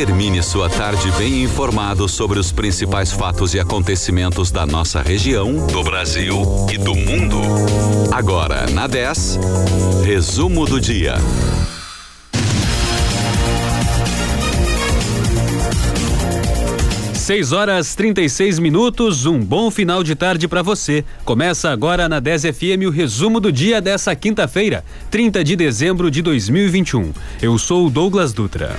Termine sua tarde bem informado sobre os principais fatos e acontecimentos da nossa região, do Brasil e do mundo. Agora, na 10, resumo do dia. 6 horas 36 minutos, um bom final de tarde para você. Começa agora na 10 FM o resumo do dia dessa quinta-feira, 30 de dezembro de 2021. Eu sou o Douglas Dutra.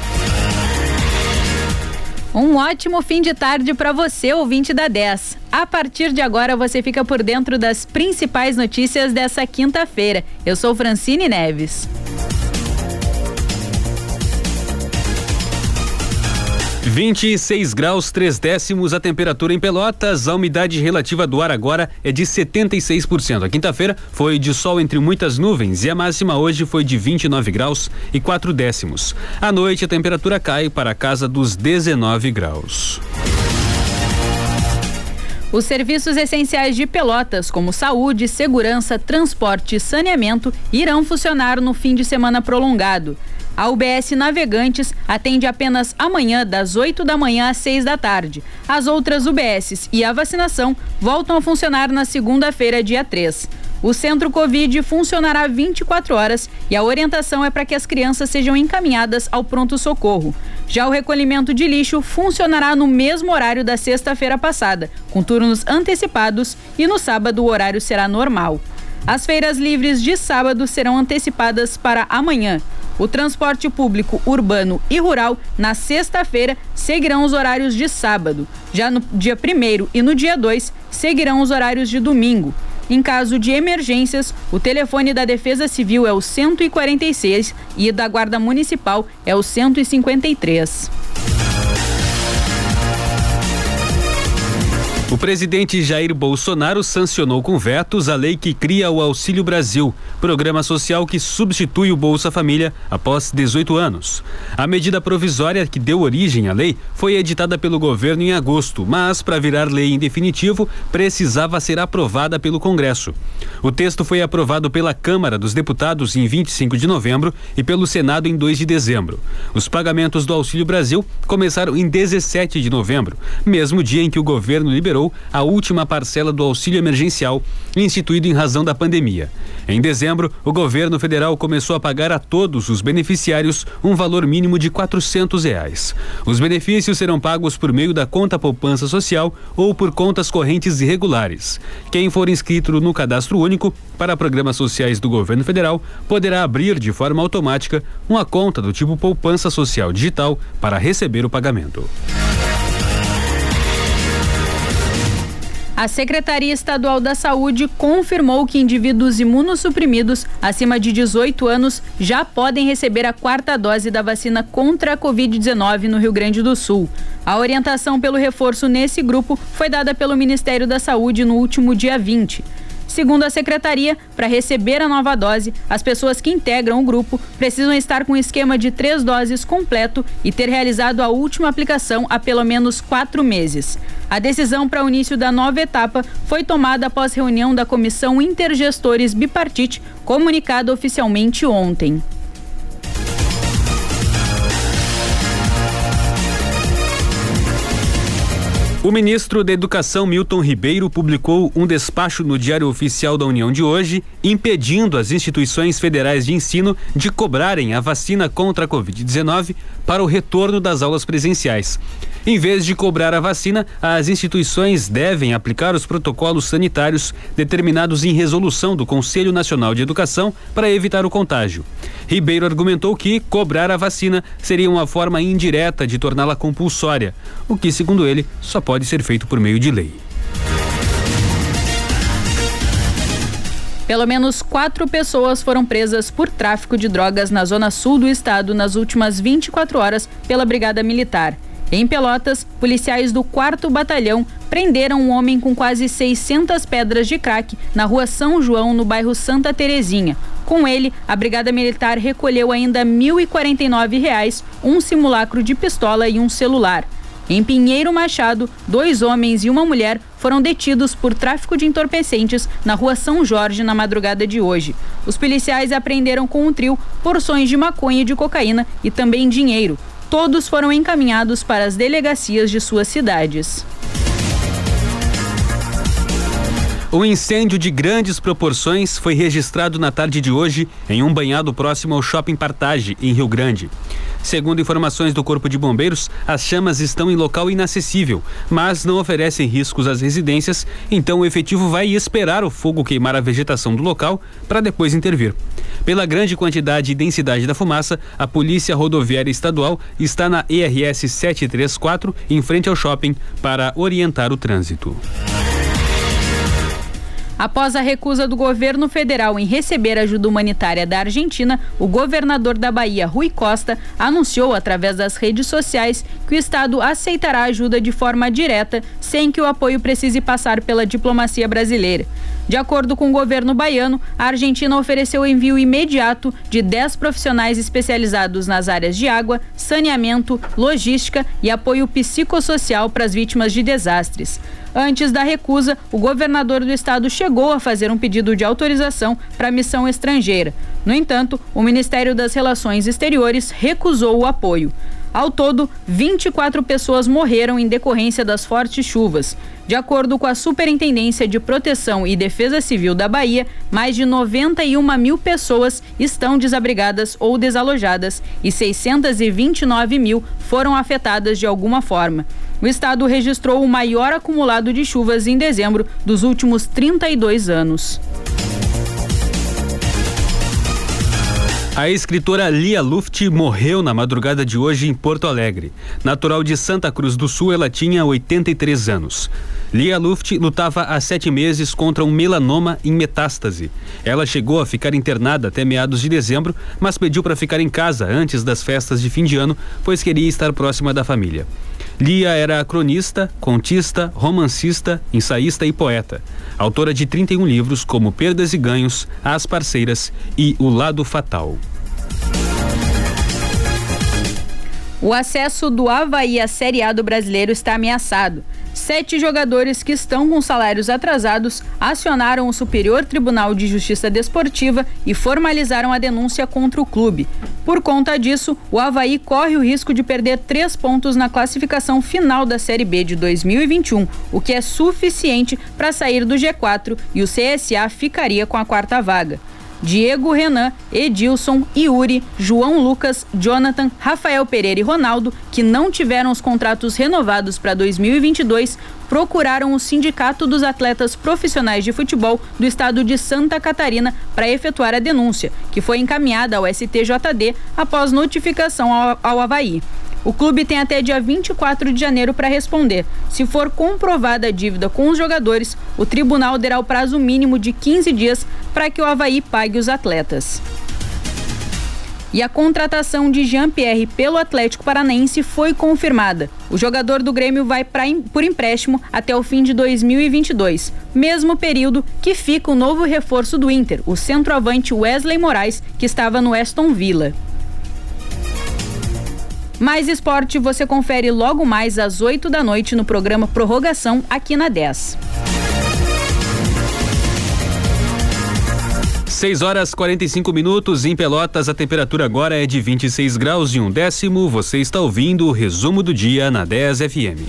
Um ótimo fim de tarde para você, ouvinte da 10. A partir de agora você fica por dentro das principais notícias dessa quinta-feira. Eu sou Francine Neves. 26 graus 3 décimos a temperatura em Pelotas, a umidade relativa do ar agora é de 76%. A quinta-feira foi de sol entre muitas nuvens e a máxima hoje foi de 29 graus e 4 décimos. À noite a temperatura cai para a casa dos 19 graus. Os serviços essenciais de Pelotas, como saúde, segurança, transporte e saneamento, irão funcionar no fim de semana prolongado. A UBS Navegantes atende apenas amanhã, das 8 da manhã às 6 da tarde. As outras UBSs e a vacinação voltam a funcionar na segunda-feira, dia 3. O centro Covid funcionará 24 horas e a orientação é para que as crianças sejam encaminhadas ao pronto-socorro. Já o recolhimento de lixo funcionará no mesmo horário da sexta-feira passada, com turnos antecipados e no sábado o horário será normal. As feiras livres de sábado serão antecipadas para amanhã. O transporte público urbano e rural, na sexta-feira, seguirão os horários de sábado. Já no dia 1 e no dia 2, seguirão os horários de domingo. Em caso de emergências, o telefone da Defesa Civil é o 146 e da Guarda Municipal é o 153. Presidente Jair Bolsonaro sancionou com vetos a lei que cria o Auxílio Brasil, programa social que substitui o Bolsa Família após 18 anos. A medida provisória que deu origem à lei foi editada pelo governo em agosto, mas para virar lei em definitivo precisava ser aprovada pelo Congresso. O texto foi aprovado pela Câmara dos Deputados em 25 de novembro e pelo Senado em 2 de dezembro. Os pagamentos do Auxílio Brasil começaram em 17 de novembro, mesmo dia em que o governo liberou a última parcela do auxílio emergencial instituído em razão da pandemia. Em dezembro, o governo federal começou a pagar a todos os beneficiários um valor mínimo de quatrocentos reais. Os benefícios serão pagos por meio da conta poupança social ou por contas correntes irregulares. Quem for inscrito no cadastro único para programas sociais do governo federal poderá abrir de forma automática uma conta do tipo poupança social digital para receber o pagamento. A Secretaria Estadual da Saúde confirmou que indivíduos imunossuprimidos acima de 18 anos já podem receber a quarta dose da vacina contra a Covid-19 no Rio Grande do Sul. A orientação pelo reforço nesse grupo foi dada pelo Ministério da Saúde no último dia 20. Segundo a secretaria, para receber a nova dose, as pessoas que integram o grupo precisam estar com um esquema de três doses completo e ter realizado a última aplicação há pelo menos quatro meses. A decisão para o início da nova etapa foi tomada após reunião da Comissão Intergestores Bipartite, comunicada oficialmente ontem. O ministro da Educação Milton Ribeiro publicou um despacho no Diário Oficial da União de hoje, impedindo as instituições federais de ensino de cobrarem a vacina contra a Covid-19 para o retorno das aulas presenciais. Em vez de cobrar a vacina, as instituições devem aplicar os protocolos sanitários determinados em resolução do Conselho Nacional de Educação para evitar o contágio. Ribeiro argumentou que cobrar a vacina seria uma forma indireta de torná-la compulsória, o que, segundo ele, só pode ser feito por meio de lei. Pelo menos quatro pessoas foram presas por tráfico de drogas na zona sul do estado nas últimas 24 horas pela Brigada Militar. Em Pelotas, policiais do 4 Batalhão prenderam um homem com quase 600 pedras de crack na rua São João, no bairro Santa Terezinha. Com ele, a Brigada Militar recolheu ainda R$ 1.049, um simulacro de pistola e um celular. Em Pinheiro Machado, dois homens e uma mulher foram detidos por tráfico de entorpecentes na rua São Jorge na madrugada de hoje. Os policiais apreenderam com um trio porções de maconha e de cocaína e também dinheiro. Todos foram encaminhados para as delegacias de suas cidades. Um incêndio de grandes proporções foi registrado na tarde de hoje em um banhado próximo ao Shopping Partage, em Rio Grande. Segundo informações do Corpo de Bombeiros, as chamas estão em local inacessível, mas não oferecem riscos às residências, então o efetivo vai esperar o fogo queimar a vegetação do local para depois intervir. Pela grande quantidade e densidade da fumaça, a Polícia Rodoviária Estadual está na ERS 734, em frente ao shopping, para orientar o trânsito. Após a recusa do governo federal em receber ajuda humanitária da Argentina, o governador da Bahia, Rui Costa, anunciou através das redes sociais que o estado aceitará ajuda de forma direta, sem que o apoio precise passar pela diplomacia brasileira. De acordo com o governo baiano, a Argentina ofereceu o envio imediato de 10 profissionais especializados nas áreas de água, saneamento, logística e apoio psicossocial para as vítimas de desastres. Antes da recusa, o governador do estado chegou a fazer um pedido de autorização para a missão estrangeira. No entanto, o Ministério das Relações Exteriores recusou o apoio. Ao todo, 24 pessoas morreram em decorrência das fortes chuvas. De acordo com a Superintendência de Proteção e Defesa Civil da Bahia, mais de 91 mil pessoas estão desabrigadas ou desalojadas e 629 mil foram afetadas de alguma forma. O estado registrou o maior acumulado de chuvas em dezembro dos últimos 32 anos. A escritora Lia Luft morreu na madrugada de hoje em Porto Alegre. Natural de Santa Cruz do Sul, ela tinha 83 anos. Lia Luft lutava há sete meses contra um melanoma em metástase. Ela chegou a ficar internada até meados de dezembro, mas pediu para ficar em casa antes das festas de fim de ano, pois queria estar próxima da família. Lia era cronista, contista, romancista, ensaísta e poeta. Autora de 31 livros como Perdas e Ganhos, As Parceiras e O Lado Fatal. O acesso do Havaí à Série A do brasileiro está ameaçado. Sete jogadores que estão com salários atrasados acionaram o Superior Tribunal de Justiça Desportiva e formalizaram a denúncia contra o clube. Por conta disso, o Havaí corre o risco de perder três pontos na classificação final da Série B de 2021, o que é suficiente para sair do G4 e o CSA ficaria com a quarta vaga. Diego Renan, Edilson, Yuri, João Lucas, Jonathan, Rafael Pereira e Ronaldo, que não tiveram os contratos renovados para 2022, procuraram o Sindicato dos Atletas Profissionais de Futebol do estado de Santa Catarina para efetuar a denúncia, que foi encaminhada ao STJD após notificação ao, ao Havaí. O clube tem até dia 24 de janeiro para responder. Se for comprovada a dívida com os jogadores, o tribunal terá o prazo mínimo de 15 dias para que o Havaí pague os atletas. E a contratação de Jean-Pierre pelo Atlético Paranaense foi confirmada. O jogador do Grêmio vai pra, por empréstimo até o fim de 2022, mesmo período que fica o novo reforço do Inter, o centroavante Wesley Moraes, que estava no Aston Villa. Mais esporte você confere logo mais às 8 da noite no programa Prorrogação aqui na 10. 6 horas 45 minutos em Pelotas, a temperatura agora é de 26 graus e um décimo. Você está ouvindo o resumo do dia na 10 FM.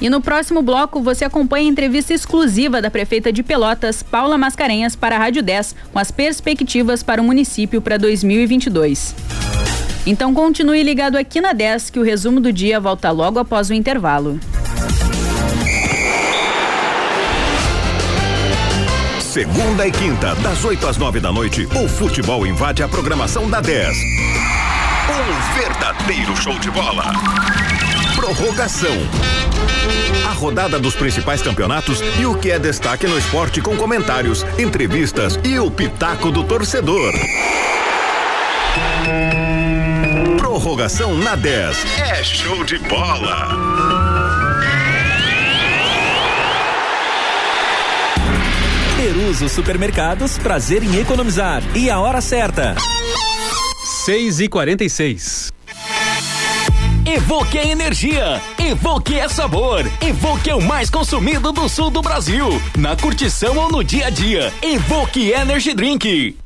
E no próximo bloco você acompanha a entrevista exclusiva da prefeita de Pelotas, Paula Mascarenhas, para a Rádio 10, com as perspectivas para o município para 2022. Então continue ligado aqui na 10 que o resumo do dia volta logo após o intervalo. Segunda e quinta, das 8 às 9 da noite, o futebol invade a programação da 10. Um verdadeiro show de bola. Prorrogação. A rodada dos principais campeonatos e o que é destaque no esporte com comentários, entrevistas e o pitaco do torcedor. Prorrogação na 10. É show de bola. Peruso Supermercados, prazer em economizar. E a hora certa. 6 e 46 Evoque é energia, Evoque é sabor, Evoque é o mais consumido do sul do Brasil. Na curtição ou no dia a dia, Evoque Energy Drink.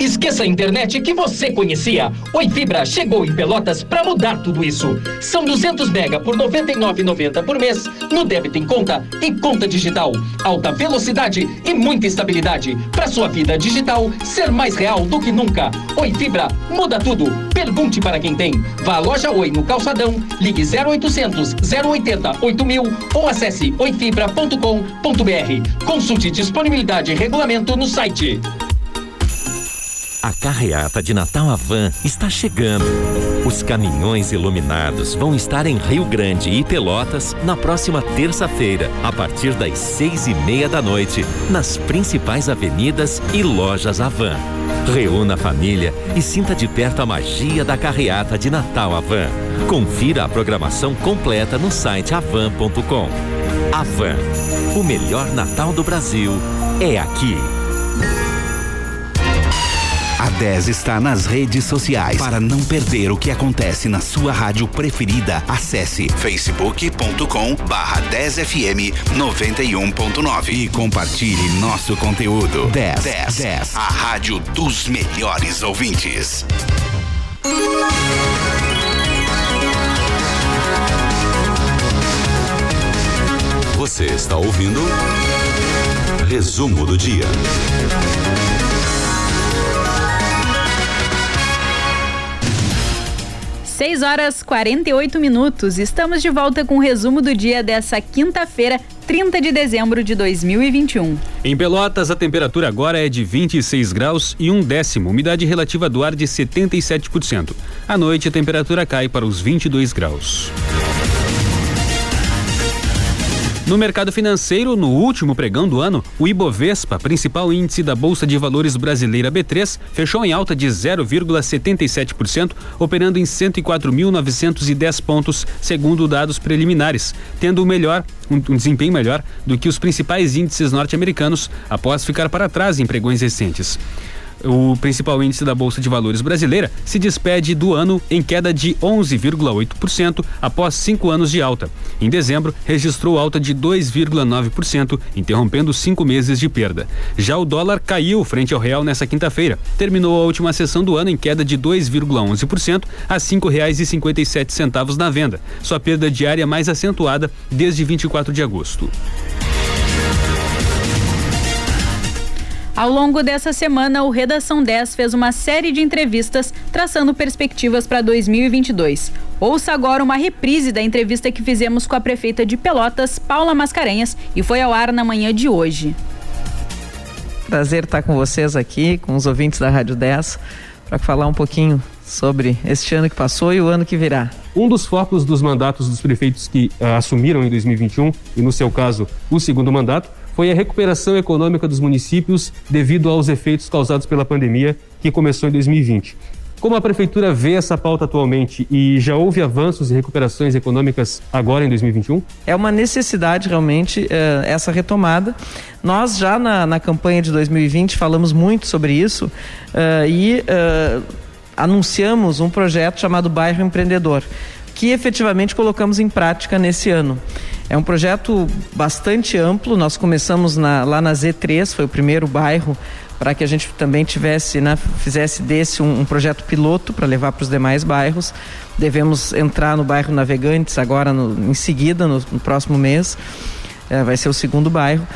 Esqueça a internet que você conhecia. Oi Fibra chegou em Pelotas para mudar tudo isso. São 200 mega por 99,90 por mês no débito em conta e conta digital. Alta velocidade e muita estabilidade para sua vida digital ser mais real do que nunca. Oi Fibra muda tudo. Pergunte para quem tem. Vá à loja Oi no Calçadão, ligue 0800 080 8000 ou acesse oifibra.com.br. Consulte disponibilidade e regulamento no site. A carreata de Natal Avan está chegando. Os caminhões iluminados vão estar em Rio Grande e Pelotas na próxima terça-feira, a partir das seis e meia da noite, nas principais avenidas e lojas Avan. Reúna a família e sinta de perto a magia da carreata de Natal Avan. Confira a programação completa no site avan.com. Avan, o melhor Natal do Brasil é aqui. A 10 está nas redes sociais. Para não perder o que acontece na sua rádio preferida, acesse facebook.com barra 10fm 91.9 e compartilhe nosso conteúdo. 10, 10, 10, a rádio dos melhores ouvintes. Você está ouvindo Resumo do Dia. 6 horas 48 minutos. Estamos de volta com o resumo do dia dessa quinta-feira, 30 de dezembro de 2021. Em Pelotas, a temperatura agora é de 26 graus e um décimo, umidade relativa do ar de 77%. À noite, a temperatura cai para os 22 graus. No mercado financeiro, no último pregão do ano, o Ibovespa, principal índice da Bolsa de Valores brasileira B3, fechou em alta de 0,77%, operando em 104.910 pontos, segundo dados preliminares, tendo o melhor um, desempenho melhor do que os principais índices norte-americanos após ficar para trás em pregões recentes. O principal índice da Bolsa de Valores brasileira se despede do ano em queda de 11,8% após cinco anos de alta. Em dezembro, registrou alta de 2,9%, interrompendo cinco meses de perda. Já o dólar caiu frente ao real nessa quinta-feira. Terminou a última sessão do ano em queda de 2,11% a R$ 5,57 na venda. Sua perda diária mais acentuada desde 24 de agosto. Ao longo dessa semana, o Redação 10 fez uma série de entrevistas traçando perspectivas para 2022. Ouça agora uma reprise da entrevista que fizemos com a prefeita de Pelotas, Paula Mascarenhas, e foi ao ar na manhã de hoje. Prazer estar com vocês aqui, com os ouvintes da Rádio 10, para falar um pouquinho sobre este ano que passou e o ano que virá. Um dos focos dos mandatos dos prefeitos que uh, assumiram em 2021, e no seu caso, o segundo mandato, foi a recuperação econômica dos municípios devido aos efeitos causados pela pandemia que começou em 2020. Como a prefeitura vê essa pauta atualmente e já houve avanços e recuperações econômicas agora em 2021? É uma necessidade realmente uh, essa retomada. Nós já na, na, campanha de 2020 falamos muito sobre isso uh, e uh, anunciamos um projeto chamado Bairro Empreendedor, que efetivamente colocamos em prática nesse ano. É um projeto bastante amplo. Nós começamos na, lá na Z3, foi o primeiro bairro para que a gente também tivesse, né, fizesse desse um, um projeto piloto para levar para os demais bairros. Devemos entrar no bairro Navegantes agora no, em seguida, no, no próximo mês. É, vai ser o segundo bairro.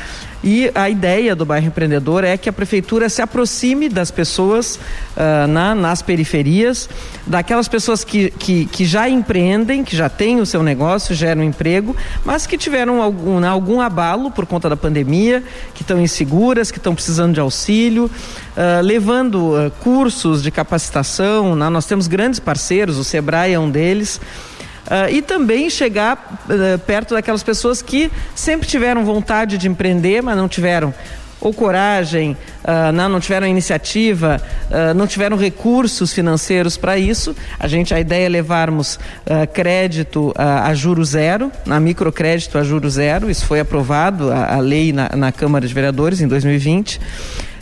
E a ideia do bairro empreendedor é que a prefeitura se aproxime das pessoas uh, na, nas periferias, daquelas pessoas que, que, que, já empreendem, que já têm o seu negócio, geram emprego, mas que tiveram algum, né, algum abalo por conta da pandemia, que estão inseguras, que estão precisando de auxílio, uh, levando uh, cursos de capacitação. Né? Nós temos grandes parceiros, o Sebrae é um deles. Uh, e também chegar uh, perto daquelas pessoas que sempre tiveram vontade de empreender, mas não tiveram ou coragem, uh, não, não tiveram iniciativa, uh, não tiveram recursos financeiros para isso. A gente, a ideia é levarmos uh, crédito a juro zero, na microcrédito a juro zero. Isso foi aprovado, a, a lei na, na Câmara de Vereadores em 2020.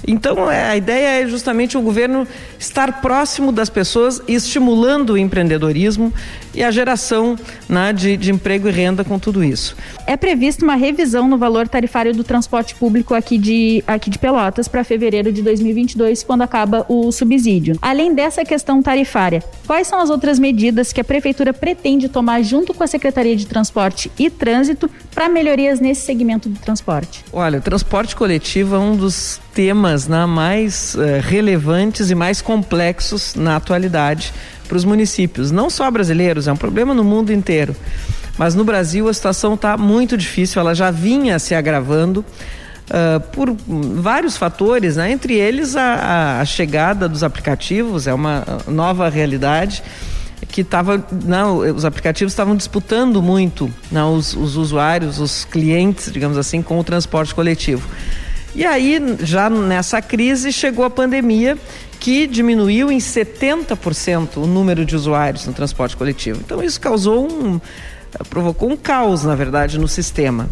Então, é, a ideia é justamente o governo estar próximo das pessoas, estimulando o empreendedorismo e a geração né, de, de emprego e renda com tudo isso. É prevista uma revisão no valor tarifário do transporte público aqui de, aqui de Pelotas para fevereiro de 2022, quando acaba o subsídio. Além dessa questão tarifária, quais são as outras medidas que a Prefeitura pretende tomar junto com a Secretaria de Transporte e Trânsito para melhorias nesse segmento do transporte? Olha, o transporte coletivo é um dos temas né, mais uh, relevantes e mais complexos na atualidade para os municípios, não só brasileiros, é um problema no mundo inteiro. Mas no Brasil a situação está muito difícil, ela já vinha se agravando. Uh, por vários fatores, né? entre eles a, a, chegada dos aplicativos, é uma nova realidade que estava, não, os aplicativos estavam disputando muito não, os, os usuários, os clientes, digamos assim, com o transporte coletivo. E aí, já nessa crise, chegou a pandemia que diminuiu em 70% o número de usuários no transporte coletivo. Então isso causou um provocou um caos, na verdade, no sistema.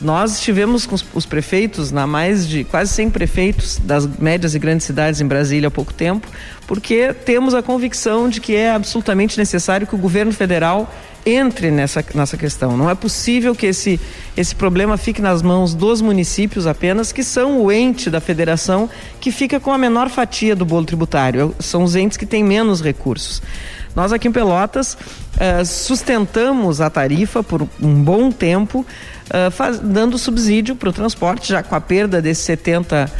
Nós estivemos com os prefeitos, na mais de quase 100 prefeitos das médias e grandes cidades em Brasília há pouco tempo, porque temos a convicção de que é absolutamente necessário que o governo federal entre nessa, nessa questão. Não é possível que esse, esse problema fique nas mãos dos municípios apenas, que são o ente da federação que fica com a menor fatia do bolo tributário. São os entes que têm menos recursos. Nós aqui em Pelotas uh, sustentamos a tarifa por um bom tempo, uh, faz, dando subsídio para o transporte, já com a perda desses 70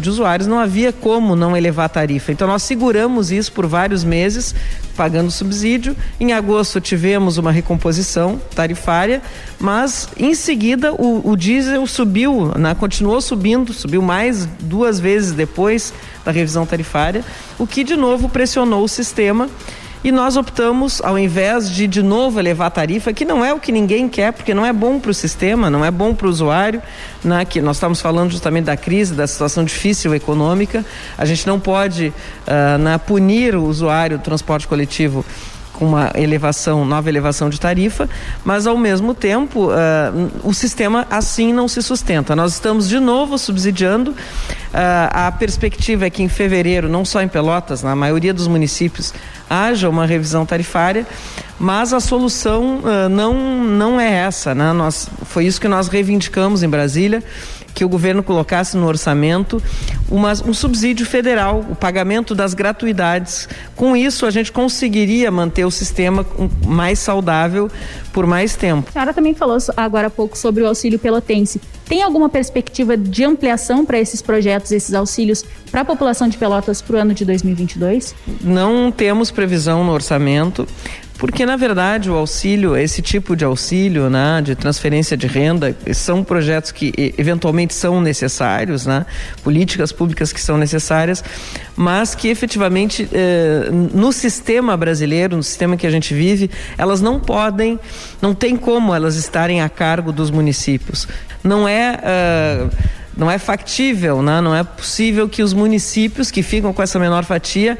de usuários, não havia como não elevar a tarifa. Então nós seguramos isso por vários meses, pagando subsídio. Em agosto tivemos uma recomposição tarifária, mas em seguida o, o diesel subiu, né, continuou subindo, subiu mais duas vezes depois da revisão tarifária, o que de novo pressionou o sistema e nós optamos, ao invés de de novo elevar a tarifa, que não é o que ninguém quer, porque não é bom para o sistema, não é bom para o usuário, né? que nós estamos falando justamente da crise, da situação difícil econômica, a gente não pode uh, né, punir o usuário do transporte coletivo uma elevação, nova elevação de tarifa, mas ao mesmo tempo uh, o sistema assim não se sustenta. Nós estamos de novo subsidiando. Uh, a perspectiva é que em fevereiro, não só em Pelotas, na maioria dos municípios, haja uma revisão tarifária, mas a solução uh, não, não é essa. Né? Nós, foi isso que nós reivindicamos em Brasília que o governo colocasse no orçamento uma, um subsídio federal, o pagamento das gratuidades. Com isso, a gente conseguiria manter o sistema mais saudável por mais tempo. A senhora também falou agora há pouco sobre o auxílio pelotense. Tem alguma perspectiva de ampliação para esses projetos, esses auxílios para a população de Pelotas para o ano de 2022? Não temos previsão no orçamento. Porque, na verdade, o auxílio, esse tipo de auxílio, né, de transferência de renda, são projetos que eventualmente são necessários, né, políticas públicas que são necessárias, mas que efetivamente eh, no sistema brasileiro, no sistema que a gente vive, elas não podem, não tem como elas estarem a cargo dos municípios. Não é. Uh, não é factível, né? não é possível que os municípios que ficam com essa menor fatia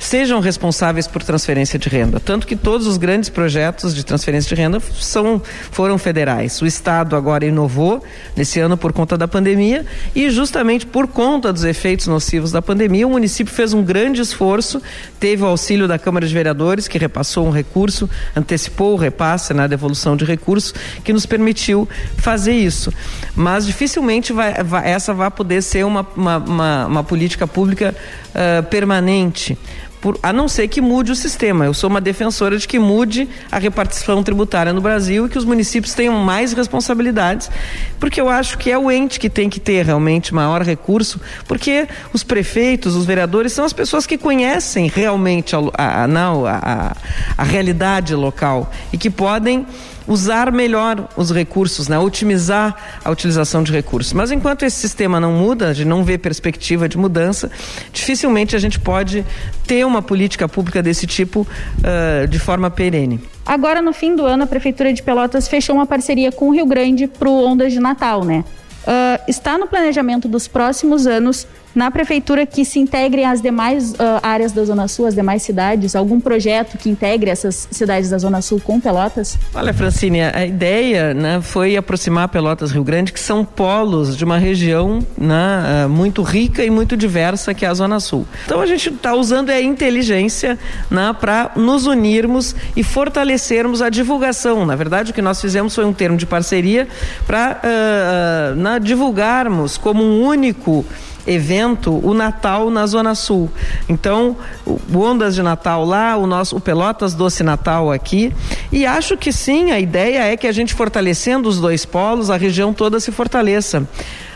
sejam responsáveis por transferência de renda. Tanto que todos os grandes projetos de transferência de renda são, foram federais. O Estado agora inovou nesse ano por conta da pandemia e justamente por conta dos efeitos nocivos da pandemia, o município fez um grande esforço, teve o auxílio da Câmara de Vereadores, que repassou um recurso, antecipou o repasse na devolução de recursos, que nos permitiu fazer isso. Mas dificilmente vai, vai, essa vai poder ser uma, uma, uma, uma política pública uh, permanente por, a não ser que mude o sistema. Eu sou uma defensora de que mude a repartição tributária no Brasil e que os municípios tenham mais responsabilidades, porque eu acho que é o ente que tem que ter realmente maior recurso, porque os prefeitos, os vereadores são as pessoas que conhecem realmente a, a, a, a, a realidade local e que podem usar melhor os recursos, né? otimizar a utilização de recursos. Mas enquanto esse sistema não muda, a gente não vê perspectiva de mudança, dificilmente a gente pode ter uma política pública desse tipo uh, de forma perene. Agora, no fim do ano, a Prefeitura de Pelotas fechou uma parceria com o Rio Grande para o Ondas de Natal, né? Uh, está no planejamento dos próximos anos na prefeitura que se integrem as demais uh, áreas da Zona Sul, as demais cidades? Algum projeto que integre essas cidades da Zona Sul com Pelotas? Olha, Francine, a ideia né, foi aproximar Pelotas Rio Grande, que são polos de uma região né, muito rica e muito diversa, que é a Zona Sul. Então a gente está usando a inteligência né, para nos unirmos e fortalecermos a divulgação. Na verdade, o que nós fizemos foi um termo de parceria para uh, uh, divulgarmos como um único evento o Natal na Zona Sul. Então, o Ondas de Natal lá, o nosso o Pelotas Doce Natal aqui. E acho que sim, a ideia é que a gente fortalecendo os dois polos, a região toda se fortaleça.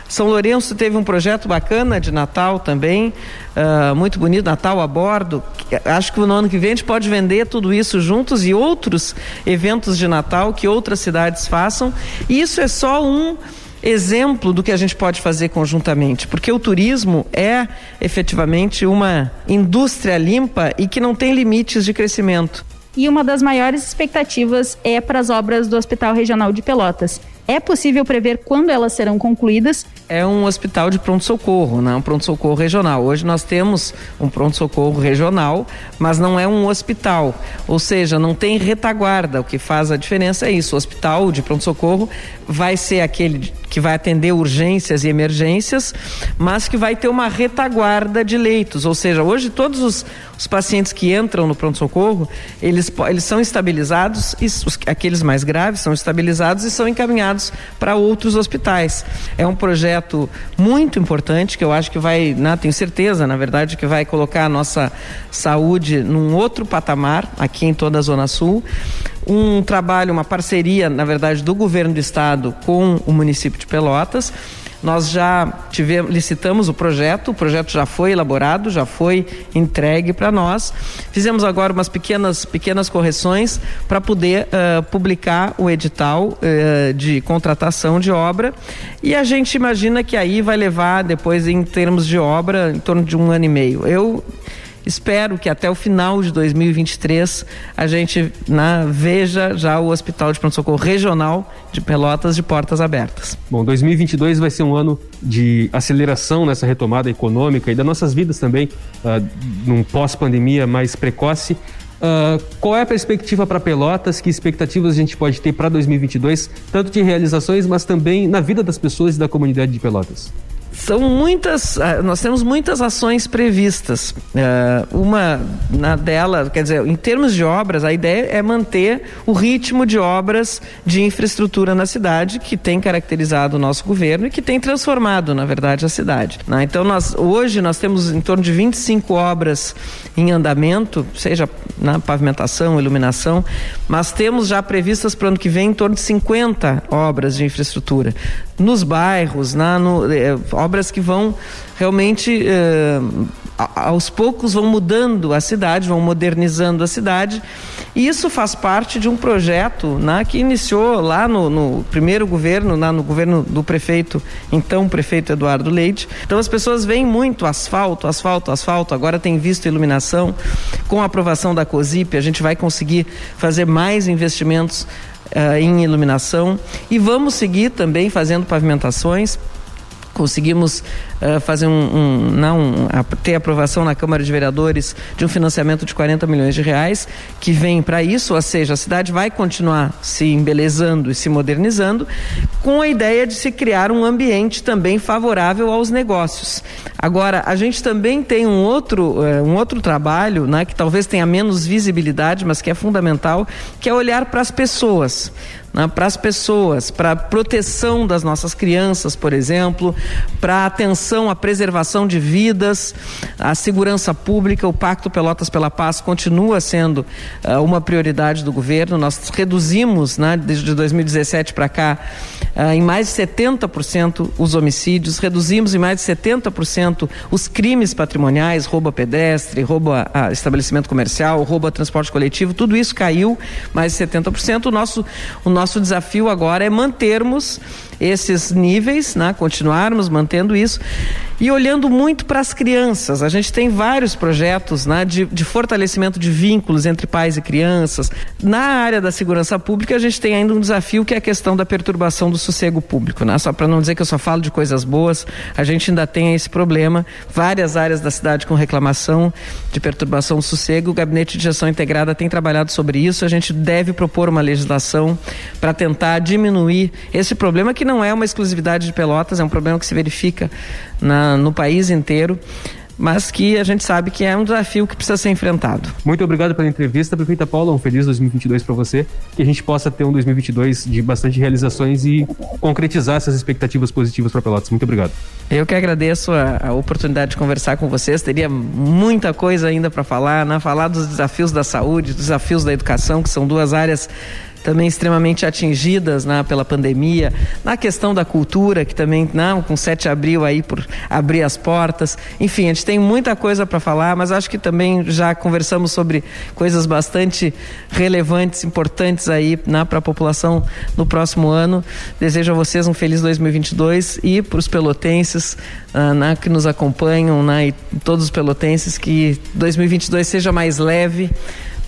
São Lourenço teve um projeto bacana de Natal também, uh, muito bonito, Natal a bordo. Acho que no ano que vem a gente pode vender tudo isso juntos e outros eventos de Natal que outras cidades façam. E isso é só um exemplo do que a gente pode fazer conjuntamente, porque o turismo é efetivamente uma indústria limpa e que não tem limites de crescimento. E uma das maiores expectativas é para as obras do Hospital Regional de Pelotas. É possível prever quando elas serão concluídas? É um hospital de pronto-socorro, não é um pronto-socorro regional. Hoje nós temos um pronto-socorro regional, mas não é um hospital. Ou seja, não tem retaguarda. O que faz a diferença é isso. O hospital de pronto-socorro vai ser aquele que vai atender urgências e emergências, mas que vai ter uma retaguarda de leitos. Ou seja, hoje todos os, os pacientes que entram no pronto-socorro, eles, eles são estabilizados, e os, aqueles mais graves são estabilizados e são encaminhados para outros hospitais. É um projeto muito importante que eu acho que vai, né, tenho certeza, na verdade, que vai colocar a nossa saúde num outro patamar aqui em toda a Zona Sul um trabalho, uma parceria, na verdade, do governo do estado com o município de Pelotas. Nós já tivemos, licitamos o projeto, o projeto já foi elaborado, já foi entregue para nós. Fizemos agora umas pequenas, pequenas correções para poder uh, publicar o edital uh, de contratação de obra. E a gente imagina que aí vai levar, depois, em termos de obra, em torno de um ano e meio. Eu Espero que até o final de 2023 a gente né, veja já o Hospital de Pronto-Socorro Regional de Pelotas de portas abertas. Bom, 2022 vai ser um ano de aceleração nessa retomada econômica e das nossas vidas também, uh, num pós-pandemia mais precoce. Uh, qual é a perspectiva para Pelotas? Que expectativas a gente pode ter para 2022, tanto de realizações, mas também na vida das pessoas e da comunidade de Pelotas? São muitas, ah, nós temos muitas ações previstas. Uh, uma na dela, quer dizer, em termos de obras, a ideia é manter o ritmo de obras de infraestrutura na cidade que tem caracterizado o nosso governo e que tem transformado, na verdade, a cidade. Né? Então, nós, hoje nós temos em torno de 25 obras em andamento, seja na pavimentação, iluminação, mas temos já previstas para o ano que vem em torno de 50 obras de infraestrutura nos bairros, na, no, é, obras que vão realmente é, aos poucos vão mudando a cidade, vão modernizando a cidade. E isso faz parte de um projeto né, que iniciou lá no, no primeiro governo, né, no governo do prefeito, então prefeito Eduardo Leite. Então as pessoas veem muito asfalto, asfalto, asfalto. Agora tem visto iluminação. Com a aprovação da COSIP, a gente vai conseguir fazer mais investimentos uh, em iluminação e vamos seguir também fazendo pavimentações conseguimos uh, fazer um, um não a, ter aprovação na Câmara de Vereadores de um financiamento de 40 milhões de reais que vem para isso, ou seja, a cidade vai continuar se embelezando e se modernizando com a ideia de se criar um ambiente também favorável aos negócios. Agora, a gente também tem um outro, uh, um outro trabalho, né, que talvez tenha menos visibilidade, mas que é fundamental, que é olhar para as pessoas né, para as pessoas, para a proteção das nossas crianças, por exemplo, para atenção à preservação de vidas, à segurança pública. O Pacto Pelotas pela Paz continua sendo uh, uma prioridade do governo. Nós reduzimos, né, desde 2017 para cá, uh, em mais de 70% os homicídios, reduzimos em mais de 70% os crimes patrimoniais, roubo a pedestre, roubo a, a estabelecimento comercial, roubo a transporte coletivo, tudo isso caiu mais de 70%. O nosso, o nosso nosso desafio agora é mantermos esses níveis, né? continuarmos mantendo isso e olhando muito para as crianças. A gente tem vários projetos né, de, de, fortalecimento de vínculos entre pais e crianças. Na área da segurança pública, a gente tem ainda um desafio que é a questão da perturbação do sossego público. Né? Só para não dizer que eu só falo de coisas boas, a gente ainda tem esse problema. Várias áreas da cidade com reclamação de perturbação do sossego. O Gabinete de Gestão Integrada tem trabalhado sobre isso. A gente deve propor uma legislação para tentar diminuir esse problema, que não é uma exclusividade de Pelotas, é um problema que se verifica na, no país inteiro mas que a gente sabe que é um desafio que precisa ser enfrentado. Muito obrigado pela entrevista, prefeita Paula. Um feliz 2022 para você. Que a gente possa ter um 2022 de bastante realizações e concretizar essas expectativas positivas para Pelotas. Muito obrigado. Eu que agradeço a, a, oportunidade de conversar com vocês. Teria muita coisa ainda para falar, né? Falar dos desafios da saúde, dos desafios da educação, que são duas áreas também extremamente atingidas né, pela pandemia, na questão da cultura, que também, não, com 7 de abril aí por abrir as portas. Enfim, a gente tem muita coisa para falar, mas acho que também já conversamos sobre coisas bastante relevantes, importantes aí né, para a população no próximo ano. Desejo a vocês um feliz 2022 e para os pelotenses uh, né, que nos acompanham né, e todos os pelotenses que 2022 seja mais leve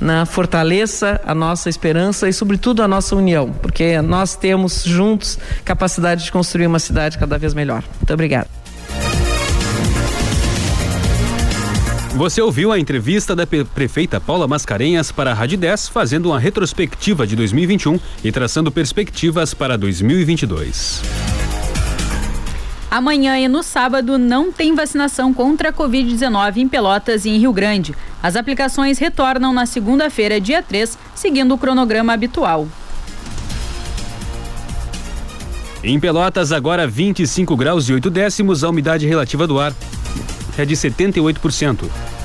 na fortaleça a nossa esperança e, sobretudo, a nossa união, porque nós temos juntos capacidade de construir uma cidade cada vez melhor. Muito obrigada. Você ouviu a entrevista da prefeita Paula Mascarenhas para a Rádio 10, fazendo uma retrospectiva de 2021 e traçando perspectivas para 2022. Amanhã e no sábado não tem vacinação contra a Covid-19 em Pelotas e em Rio Grande. As aplicações retornam na segunda-feira, dia 3, seguindo o cronograma habitual. Em Pelotas, agora 25 graus e 8 décimos, a umidade relativa do ar é de 78%.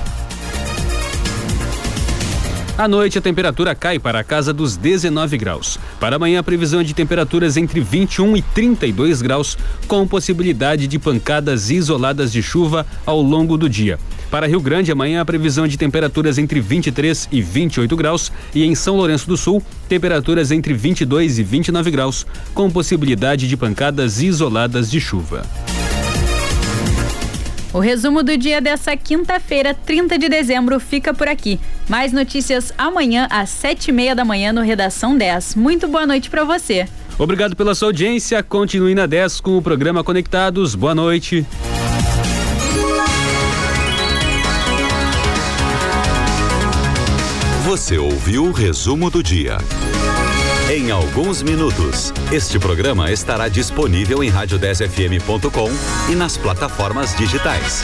À noite, a temperatura cai para a casa dos 19 graus. Para amanhã, a previsão é de temperaturas entre 21 e 32 graus, com possibilidade de pancadas isoladas de chuva ao longo do dia. Para Rio Grande, amanhã a previsão é de temperaturas entre 23 e 28 graus e em São Lourenço do Sul, temperaturas entre 22 e 29 graus, com possibilidade de pancadas isoladas de chuva. O resumo do dia dessa quinta-feira, 30 de dezembro, fica por aqui. Mais notícias amanhã às sete e meia da manhã no Redação 10. Muito boa noite para você. Obrigado pela sua audiência. Continue na 10 com o programa Conectados. Boa noite. Você ouviu o resumo do dia. Em alguns minutos, este programa estará disponível em rádio10fm.com e nas plataformas digitais.